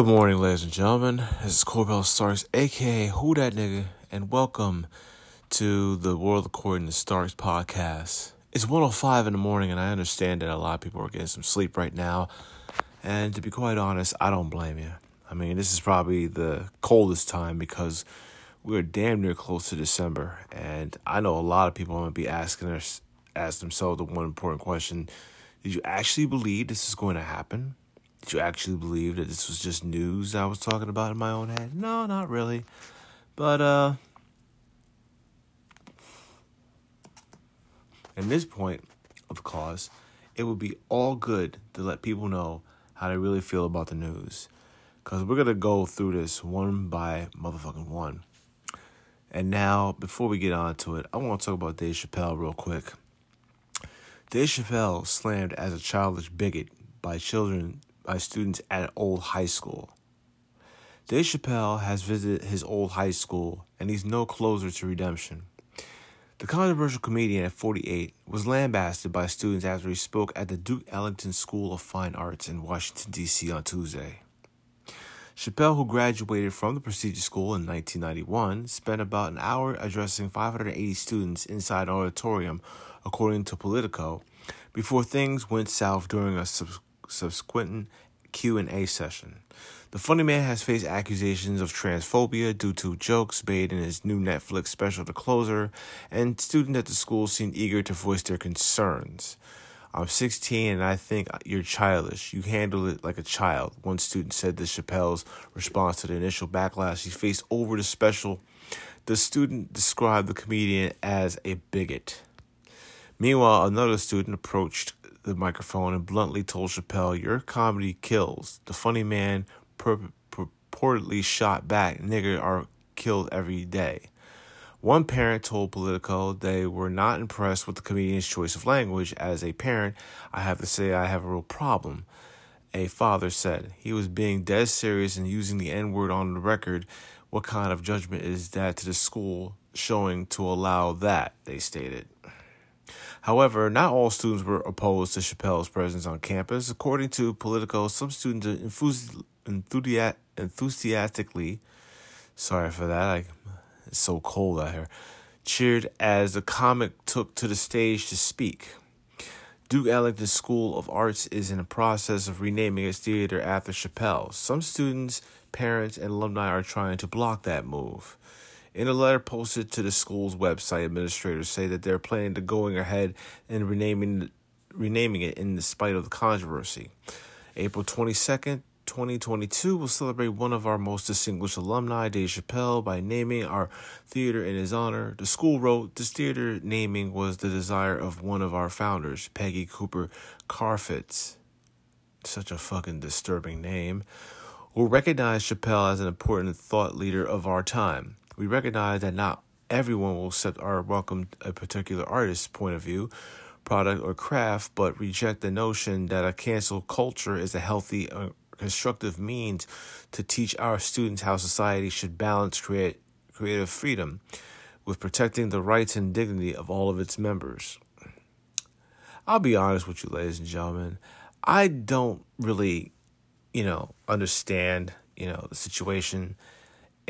Good morning, ladies and gentlemen. This is Corbell Starks, aka Who That Nigga, and welcome to the World According to Starks podcast. It's 105 in the morning, and I understand that a lot of people are getting some sleep right now. And to be quite honest, I don't blame you. I mean, this is probably the coldest time because we're damn near close to December, and I know a lot of people are going to be asking us, ask themselves the one important question: Did you actually believe this is going to happen? Did you actually believe that this was just news I was talking about in my own head? No, not really. But, uh, in this point of cause, it would be all good to let people know how they really feel about the news. Because we're going to go through this one by motherfucking one. And now, before we get on to it, I want to talk about Dave Chappelle real quick. Dave Chappelle slammed as a childish bigot by children by students at an old high school. Dave Chappelle has visited his old high school, and he's no closer to redemption. The controversial comedian at 48 was lambasted by students after he spoke at the Duke Ellington School of Fine Arts in Washington, D.C. on Tuesday. Chappelle, who graduated from the prestigious school in 1991, spent about an hour addressing 580 students inside an auditorium, according to Politico, before things went south during a subsequent Q&A session. The funny man has faced accusations of transphobia due to jokes made in his new Netflix special The Closer, and students at the school seemed eager to voice their concerns. I'm 16 and I think you're childish. You handle it like a child. One student said to Chappelle's response to the initial backlash he faced over the special. The student described the comedian as a bigot. Meanwhile, another student approached the microphone and bluntly told Chappelle, Your comedy kills. The funny man pur- purportedly shot back, Nigger are killed every day. One parent told Politico they were not impressed with the comedian's choice of language. As a parent, I have to say I have a real problem. A father said he was being dead serious and using the N word on the record. What kind of judgment is that to the school showing to allow that? They stated. However, not all students were opposed to Chappelle's presence on campus. According to Politico, some students enthusiastically, sorry for that, I, it's so cold out here, cheered as the comic took to the stage to speak. Duke Ellington School of Arts is in the process of renaming its theater after Chappelle. Some students, parents, and alumni are trying to block that move. In a letter posted to the school's website, administrators say that they're planning to going ahead and renaming renaming it in spite of the controversy. April 22nd, 2022 will celebrate one of our most distinguished alumni, Dave Chappelle, by naming our theater in his honor. The school wrote, This theater naming was the desire of one of our founders, Peggy Cooper Cafritz. Such a fucking disturbing name. Who recognized Chappelle as an important thought leader of our time. We recognize that not everyone will accept or welcome a particular artist's point of view, product, or craft, but reject the notion that a cancel culture is a healthy, uh, constructive means to teach our students how society should balance create, creative freedom with protecting the rights and dignity of all of its members. I'll be honest with you, ladies and gentlemen. I don't really, you know, understand, you know, the situation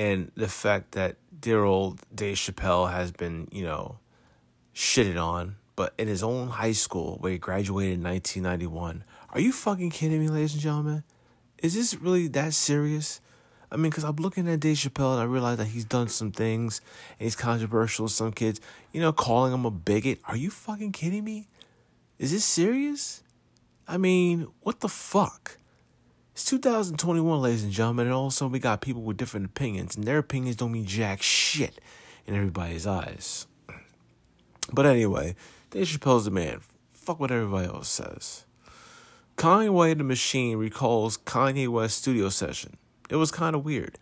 and the fact that dear old Dave Chappelle has been, you know, shitted on, but in his own high school where he graduated in 1991. Are you fucking kidding me, ladies and gentlemen? Is this really that serious? I mean, because I'm looking at Dave Chappelle and I realize that he's done some things and he's controversial. Some kids, you know, calling him a bigot. Are you fucking kidding me? Is this serious? I mean, what the fuck? It's 2021, ladies and gentlemen, and also we got people with different opinions, and their opinions don't mean jack shit in everybody's eyes. But anyway, Dave Chappelle's the man. Fuck what everybody else says. Conway the Machine recalls Kanye West studio session. It was kind of weird.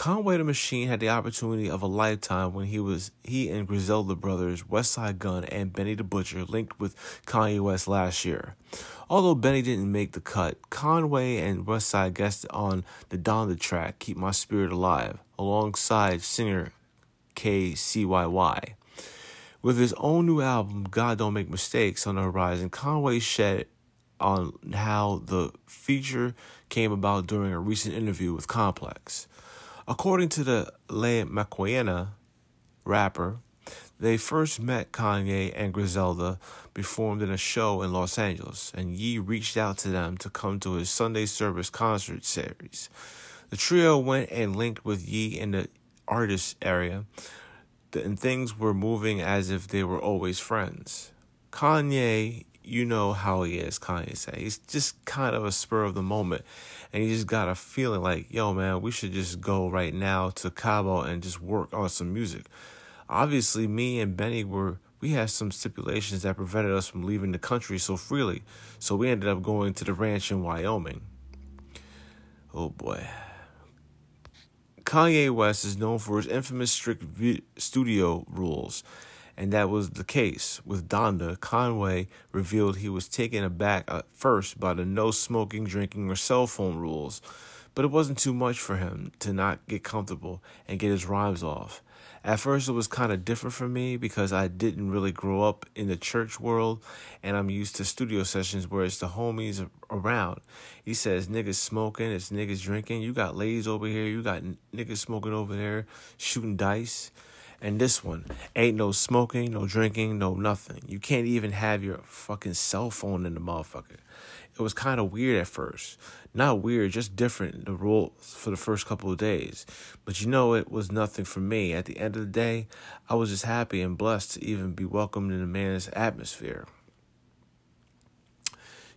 Conway the Machine had the opportunity of a lifetime when he was he and Griselda brothers, Westside Gun, and Benny the Butcher linked with Kanye West last year. Although Benny didn't make the cut, Conway and West Westside guested on the Donda track "Keep My Spirit Alive" alongside singer KayCyy. With his own new album, God Don't Make Mistakes, on the horizon, Conway shed on how the feature came about during a recent interview with Complex. According to the La Maquina rapper, they first met Kanye and Griselda performed in a show in Los Angeles, and Ye reached out to them to come to his Sunday service concert series. The trio went and linked with Ye in the artist area, and things were moving as if they were always friends. Kanye, you know how he is, Kanye say. He's just kind of a spur of the moment. And he just got a feeling like, yo, man, we should just go right now to Cabo and just work on some music. Obviously, me and Benny were we had some stipulations that prevented us from leaving the country so freely, so we ended up going to the ranch in Wyoming. Oh boy. Kanye West is known for his infamous strict studio rules, and that was the case with Donda. Conway revealed he was taken aback at first by the no smoking, drinking, or cell phone rules, but it wasn't too much for him to not get comfortable and get his rhymes off. At first, it was kind of different for me because I didn't really grow up in the church world and I'm used to studio sessions where it's the homies around. He says, niggas smoking, it's niggas drinking. You got ladies over here, you got niggas smoking over there, shooting dice. And this one, ain't no smoking, no drinking, no nothing. You can't even have your fucking cell phone in the motherfucker. It was kind of weird at first not weird, just different, the rule for the first couple of days. But you know, it was nothing for me. At the end of the day, I was just happy and blessed to even be welcomed in a man's atmosphere.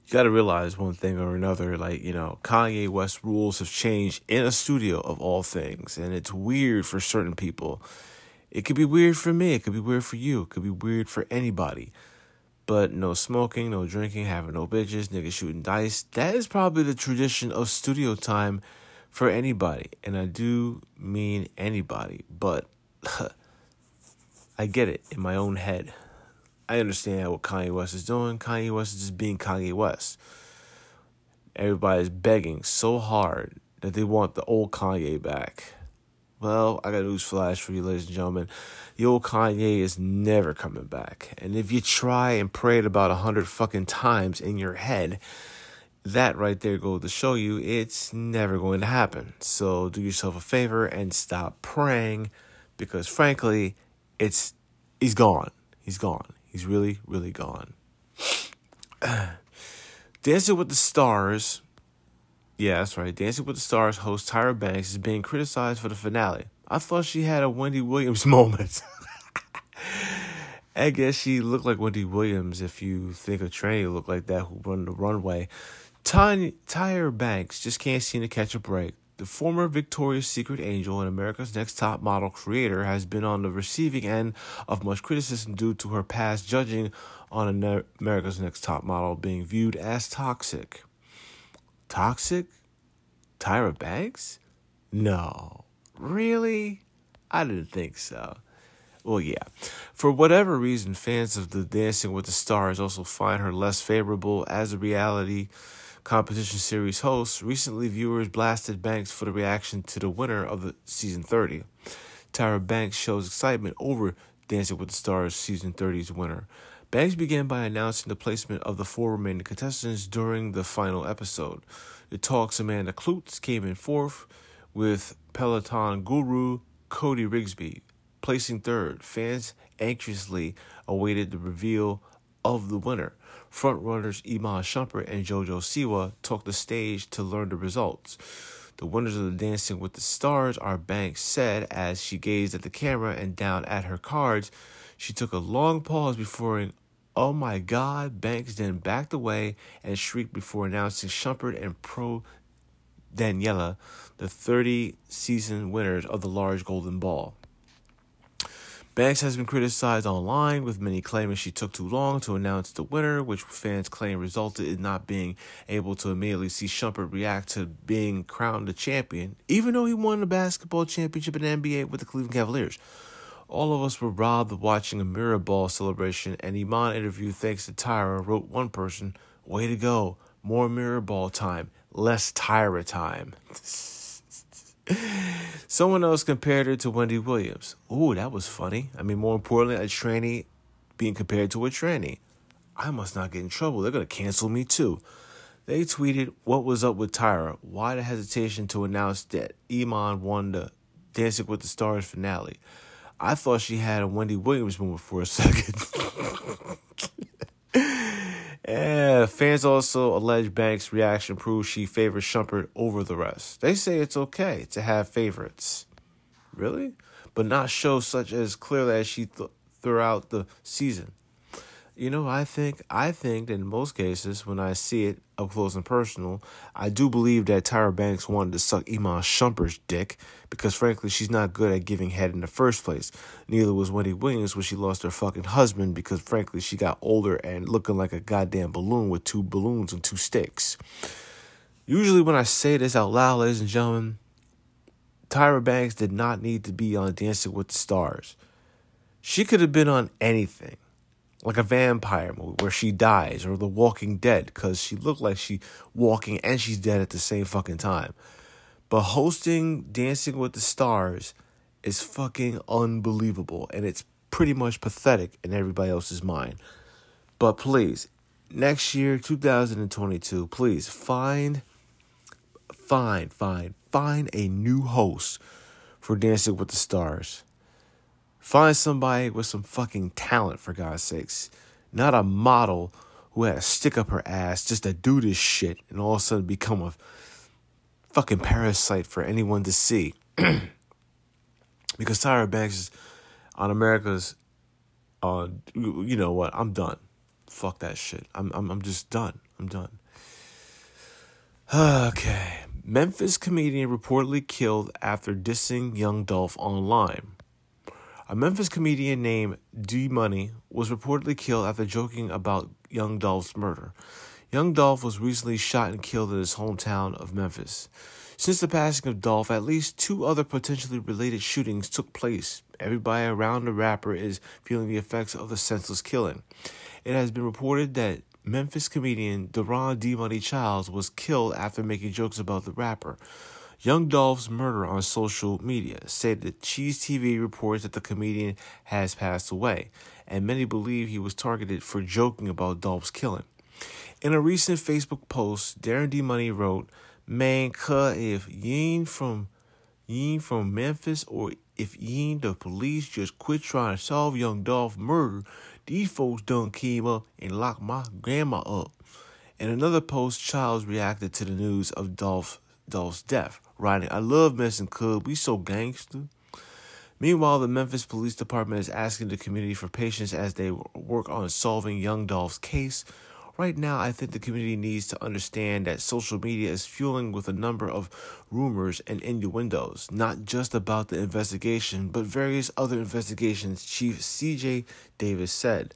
You got to realize one thing or another, like, you know, Kanye West rules have changed in a studio of all things. And it's weird for certain people. It could be weird for me. It could be weird for you. It could be weird for anybody. But no smoking, no drinking, having no bitches, niggas shooting dice. That is probably the tradition of studio time for anybody. And I do mean anybody. But I get it in my own head. I understand what Kanye West is doing. Kanye West is just being Kanye West. Everybody's begging so hard that they want the old Kanye back. Well, I got news flash for you, ladies and gentlemen. The old Kanye is never coming back. And if you try and pray it about a hundred fucking times in your head, that right there goes to show you it's never going to happen. So do yourself a favor and stop praying because frankly, it's he's gone. He's gone. He's really, really gone. Dancing with the Stars yeah, that's right. Dancing with the Stars host Tyra Banks is being criticized for the finale. I thought she had a Wendy Williams moment. I guess she looked like Wendy Williams if you think a tranny looked like that who run the runway. Ty- Tyra Banks just can't seem to catch a break. The former Victoria's Secret angel and America's Next Top Model creator has been on the receiving end of much criticism due to her past judging on America's Next Top Model being viewed as toxic. Toxic? Tyra Banks? No. Really? I didn't think so. Well, yeah. For whatever reason, fans of the Dancing with the Stars also find her less favorable as a reality competition series host. Recently, viewers blasted Banks for the reaction to the winner of the season 30. Tyra Banks shows excitement over Dancing with the Stars season 30's winner. Banks began by announcing the placement of the four remaining contestants during the final episode. The talks Amanda Kloots came in fourth, with Peloton guru Cody Rigsby placing third. Fans anxiously awaited the reveal of the winner. Frontrunners Iman Shumpert and JoJo Siwa took the stage to learn the results. The winners of the Dancing with the Stars are Banks said as she gazed at the camera and down at her cards. She took a long pause before Oh my God, Banks then backed away and shrieked before announcing Shumpert and Pro Daniella, the 30 season winners of the large golden ball. Banks has been criticized online, with many claiming she took too long to announce the winner, which fans claim resulted in not being able to immediately see Shumpert react to being crowned the champion, even though he won the basketball championship in the NBA with the Cleveland Cavaliers. All of us were robbed watching a mirror ball celebration, and Iman interview thanks to Tyra wrote one person, Way to go, more mirror ball time, less Tyra time. Someone else compared her to Wendy Williams. Ooh, that was funny. I mean, more importantly, a tranny being compared to a tranny. I must not get in trouble. They're going to cancel me too. They tweeted, What was up with Tyra? Why the hesitation to announce that Iman won the Dancing with the Stars finale? I thought she had a Wendy Williams moment for a second. yeah, fans also allege Banks' reaction proves she favors Shumpert over the rest. They say it's okay to have favorites. Really? But not show such as clearly as she th- throughout the season. You know, I think I think that in most cases, when I see it up close and personal, I do believe that Tyra Banks wanted to suck Iman Shumpert's dick because, frankly, she's not good at giving head in the first place. Neither was Wendy Williams when she lost her fucking husband because, frankly, she got older and looking like a goddamn balloon with two balloons and two sticks. Usually, when I say this out loud, ladies and gentlemen, Tyra Banks did not need to be on Dancing with the Stars. She could have been on anything like a vampire movie where she dies or The Walking Dead because she looked like she walking and she's dead at the same fucking time. But hosting Dancing with the Stars is fucking unbelievable and it's pretty much pathetic in everybody else's mind. But please, next year, 2022, please find, find, find, find a new host for Dancing with the Stars. Find somebody with some fucking talent, for God's sakes. Not a model who had to stick up her ass just to do this shit and all of a sudden become a fucking parasite for anyone to see. because Tyra Banks is on America's uh you know what, I'm done. Fuck that shit. I'm I'm I'm just done. I'm done. Okay. Memphis comedian reportedly killed after dissing Young Dolph online. A Memphis comedian named D Money was reportedly killed after joking about Young Dolph's murder. Young Dolph was recently shot and killed in his hometown of Memphis. Since the passing of Dolph, at least two other potentially related shootings took place. Everybody around the rapper is feeling the effects of the senseless killing. It has been reported that Memphis comedian Deron D Money Childs was killed after making jokes about the rapper. Young Dolph's murder on social media said that Cheese TV reports that the comedian has passed away, and many believe he was targeted for joking about Dolph's killing. In a recent Facebook post, Darren D Money wrote, "Man, cut if ain't from ain't from Memphis or if ain't the police, just quit trying to solve Young Dolph murder. These folks done came up and locked my grandma up." In another post, Childs reacted to the news of Dolph Dolph's death, writing, I love Messing Cub. We so gangster. Meanwhile, the Memphis Police Department is asking the community for patience as they work on solving Young Dolph's case. Right now, I think the community needs to understand that social media is fueling with a number of rumors and innuendos, not just about the investigation, but various other investigations, Chief CJ Davis said.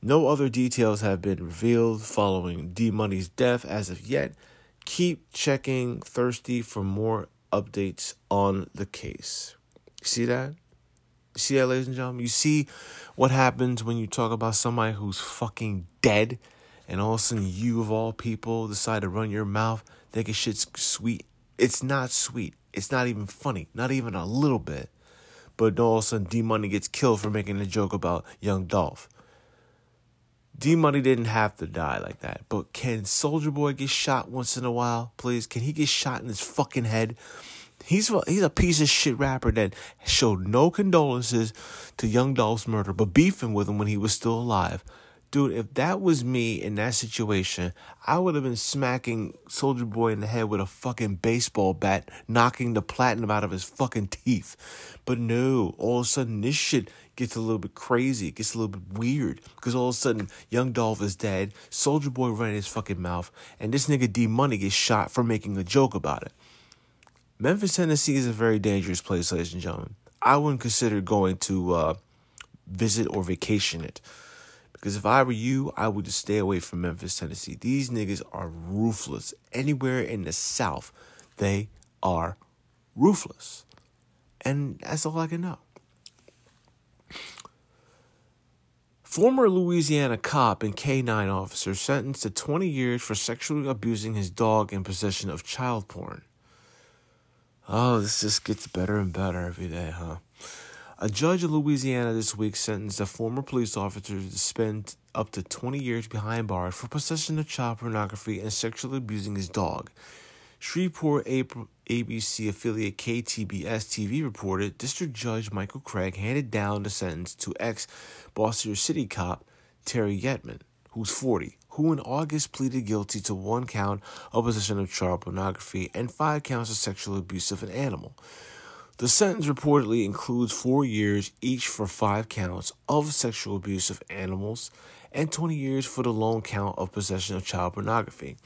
No other details have been revealed following D Money's death as of yet, keep checking Thirsty for more updates on the case. See that? See that, ladies and gentlemen? You see what happens when you talk about somebody who's fucking dead, and all of a sudden you, of all people, decide to run your mouth thinking shit's sweet. It's not sweet. It's not even funny. Not even a little bit. But all of a sudden, D Money gets killed for making a joke about Young Dolph. D Money didn't have to die like that. But can Soulja Boy get shot once in a while, please? Can he get shot in his fucking head? He's a, he's a piece of shit rapper that showed no condolences to Young Dolph's murder, but beefing with him when he was still alive. Dude, if that was me in that situation, I would have been smacking Soulja Boy in the head with a fucking baseball bat, knocking the platinum out of his fucking teeth. But no, all of a sudden this shit gets a little bit crazy. Gets a little bit weird because all of a sudden Young Dolph is dead, Soulja Boy running his fucking mouth, and this nigga D Money gets shot for making a joke about it. Memphis, Tennessee is a very dangerous place, ladies and gentlemen. I wouldn't consider going to uh, visit or vacation it. Because if I were you, I would just stay away from Memphis, Tennessee. These niggas are ruthless. Anywhere in the South, they are ruthless. And that's all I can know. Former Louisiana cop and K9 officer sentenced to 20 years for sexually abusing his dog in possession of child porn. Oh, this just gets better and better every day, huh? A judge in Louisiana this week sentenced a former police officer to spend up to 20 years behind bars for possession of child pornography and sexually abusing his dog. Shreveport ABC affiliate KTBS TV reported District Judge Michael Craig handed down the sentence to ex Bossier City cop Terry Yetman, who's 40, who in August pleaded guilty to one count of possession of child pornography and five counts of sexual abuse of an animal. The sentence reportedly includes four years each for five counts of sexual abuse of animals and 20 years for the lone count of possession of child pornography.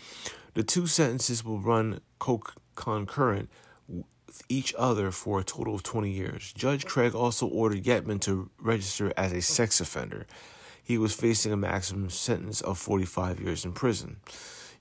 The two sentences will run co- concurrent with each other for a total of 20 years. Judge Craig also ordered Yetman to register as a sex offender. He was facing a maximum sentence of 45 years in prison.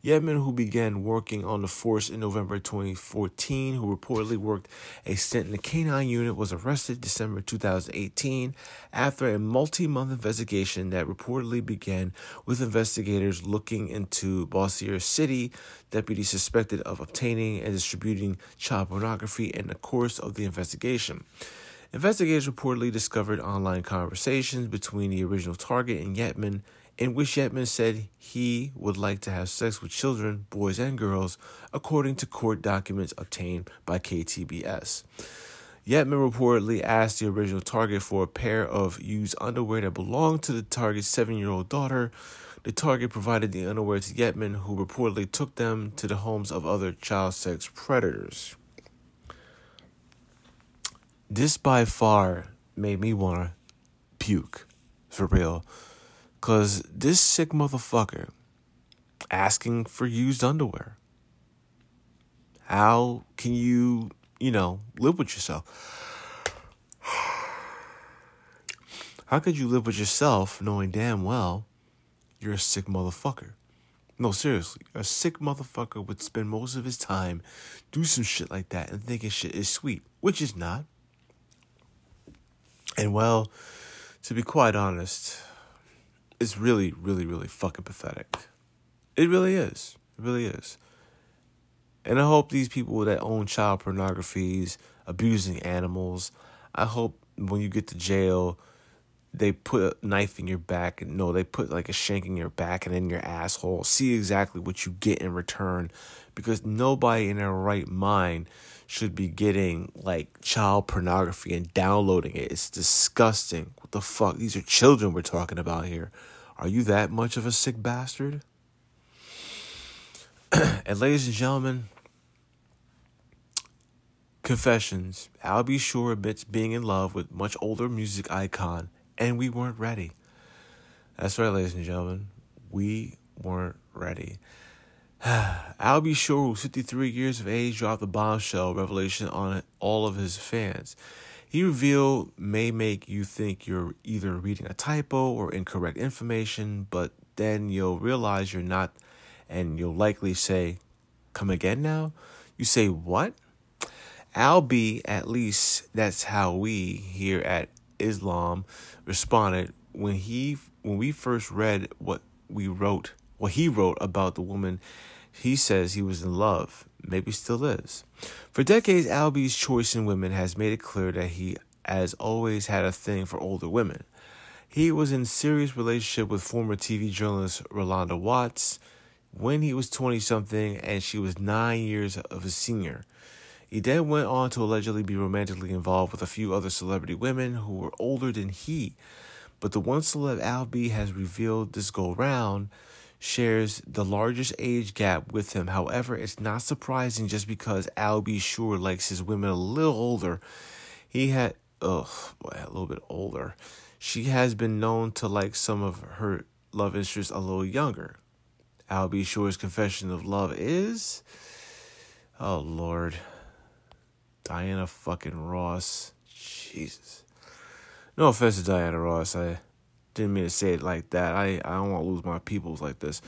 Yetman, who began working on the force in November 2014, who reportedly worked a stint in the K9 unit, was arrested December 2018 after a multi month investigation that reportedly began with investigators looking into Bossier City, deputies suspected of obtaining and distributing child pornography in the course of the investigation. Investigators reportedly discovered online conversations between the original target and Yetman in which Yetman said he would like to have sex with children, boys and girls, according to court documents obtained by KTBS. Yetman reportedly asked the original target for a pair of used underwear that belonged to the target's seven year old daughter. The target provided the underwear to Yetman, who reportedly took them to the homes of other child sex predators. This by far made me want to puke, for real. Because this sick motherfucker asking for used underwear. How can you, you know, live with yourself? How could you live with yourself knowing damn well you're a sick motherfucker? No, seriously, a sick motherfucker would spend most of his time do some shit like that and thinking shit is sweet, which is not. And well, to be quite honest, it's really, really, really fucking pathetic. It really is. It really is. And I hope these people that own child pornographies, abusing animals, I hope when you get to jail, they put a knife in your back. No, they put like a shank in your back and in your asshole. See exactly what you get in return. Because nobody in their right mind should be getting like child pornography and downloading it. It's disgusting. What the fuck? These are children we're talking about here. Are you that much of a sick bastard? and ladies and gentlemen, confessions. Al B. Sure admits being in love with much older music icon, and we weren't ready. That's right, ladies and gentlemen. We weren't ready. Al B. Sure, who's 53 years of age, dropped the bombshell revelation on all of his fans. He revealed may make you think you're either reading a typo or incorrect information, but then you'll realize you're not, and you'll likely say, Come again now? You say, What? Al B, at least that's how we here at Islam responded when he when we first read what we wrote what he wrote about the woman he says he was in love, maybe still is. For decades, Al B's choice in women has made it clear that he has always had a thing for older women. He was in serious relationship with former TV journalist Rolanda Watts when he was 20 something and she was nine years of his senior. He then went on to allegedly be romantically involved with a few other celebrity women who were older than he. But the one celeb Al B has revealed this go round shares the largest age gap with him. However, it's not surprising just because Al B. Sure likes his women a little older. He had, ugh, boy, a little bit older. She has been known to like some of her love interests a little younger. Al B. Sure's confession of love is, oh Lord, Diana fucking Ross. Jesus. No offense to Diana Ross. I didn't mean to say it like that. I, I don't want to lose my peoples like this.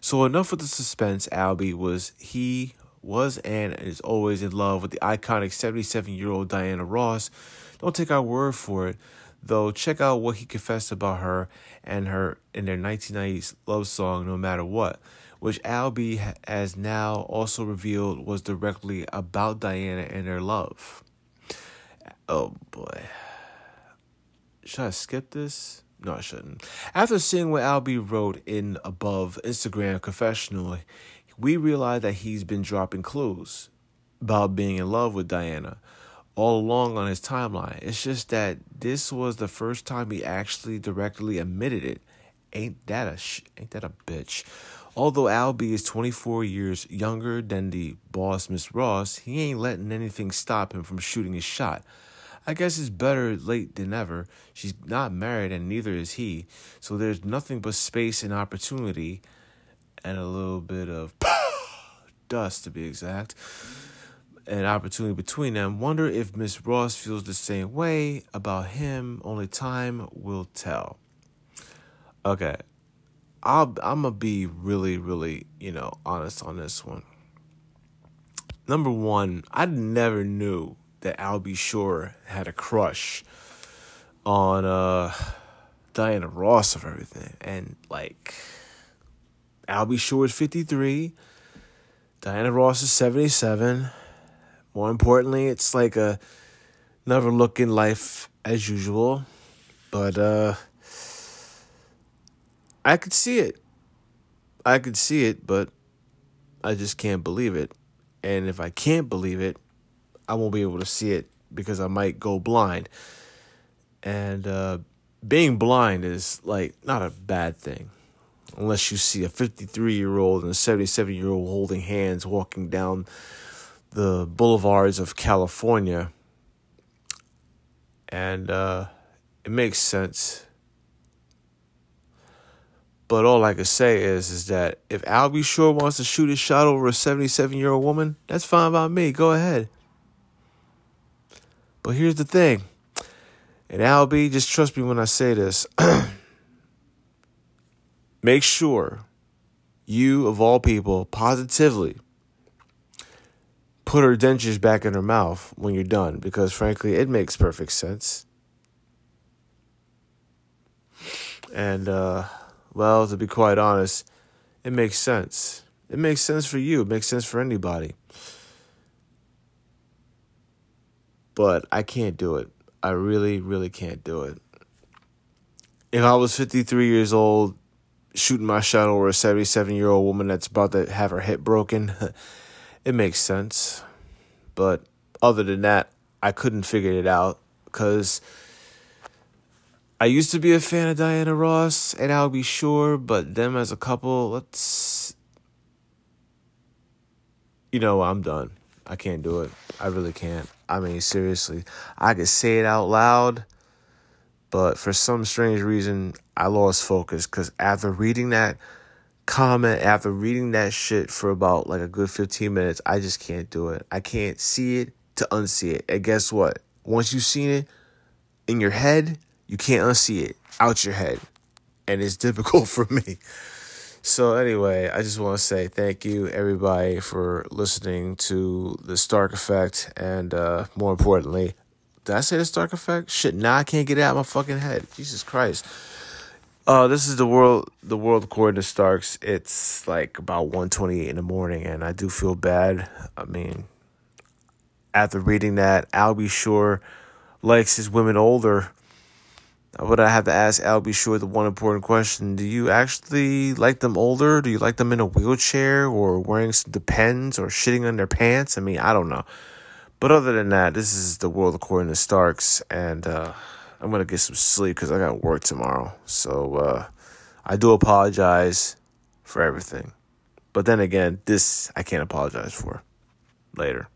So enough with the suspense. Albie was he was and is always in love with the iconic 77 year old Diana Ross. Don't take our word for it, though. Check out what he confessed about her and her in their 1990s love song, No Matter What, which Albie has now also revealed was directly about Diana and their love. Oh boy. Should I skip this? No, I shouldn't. After seeing what Albie wrote in above Instagram confessional, we realized that he's been dropping clues about being in love with Diana all along on his timeline. It's just that this was the first time he actually directly admitted it. Ain't that a sh- ain't that a bitch? Although Albie is 24 years younger than the boss, Miss Ross, he ain't letting anything stop him from shooting his shot. I guess it's better late than ever. She's not married and neither is he, so there's nothing but space and opportunity and a little bit of dust to be exact an opportunity between them. Wonder if Miss Ross feels the same way about him. Only time will tell. Okay, I'll I'm gonna be really, really, you know, honest on this one. Number one, I never knew that Al B. Sure had a crush on uh Diana Ross of everything, and like Al B. Sure is fifty three. Diana Ross is 77. More importantly, it's like a never looking life as usual. But uh I could see it. I could see it, but I just can't believe it. And if I can't believe it, I won't be able to see it because I might go blind. And uh being blind is like not a bad thing unless you see a 53 year old and a 77 year old holding hands walking down the boulevards of California. And uh, it makes sense. But all I can say is is that if Al B. Sure wants to shoot his shot over a 77 year old woman, that's fine by me. Go ahead. But here's the thing. And Albie, just trust me when I say this. Make sure you, of all people, positively put her dentures back in her mouth when you're done because frankly it makes perfect sense and uh, well to be quite honest it makes sense it makes sense for you it makes sense for anybody but i can't do it i really really can't do it if i was 53 years old shooting my shot over a 77 year old woman that's about to have her hip broken it makes sense. But other than that, I couldn't figure it out because I used to be a fan of Diana Ross and Al B. Sure, but them as a couple, let's. You know, I'm done. I can't do it. I really can't. I mean, seriously. I could say it out loud, but for some strange reason, I lost focus because after reading that comment after reading that shit for about like a good 15 minutes. I just can't do it. I can't see it to unsee it. And guess what? Once you've seen it in your head, you can't unsee it out your head. And it's difficult for me. So, anyway, I just want to say thank you, everybody, for listening to The Stark Effect. And uh, more importantly, did I say The Stark Effect? Shit, now I can't get it out of my fucking head. Jesus Christ. Uh, this is the world. The world according to Starks. It's like about one twenty-eight in the morning, and I do feel bad. I mean, after reading that, Al B. Sure likes his women older. But I have to ask Al B. Sure the one important question: Do you actually like them older? Do you like them in a wheelchair, or wearing some Depends, or shitting on their pants? I mean, I don't know. But other than that, this is the world according to Starks, and. uh I'm gonna get some sleep because I got work tomorrow. So uh, I do apologize for everything, but then again, this I can't apologize for. Later.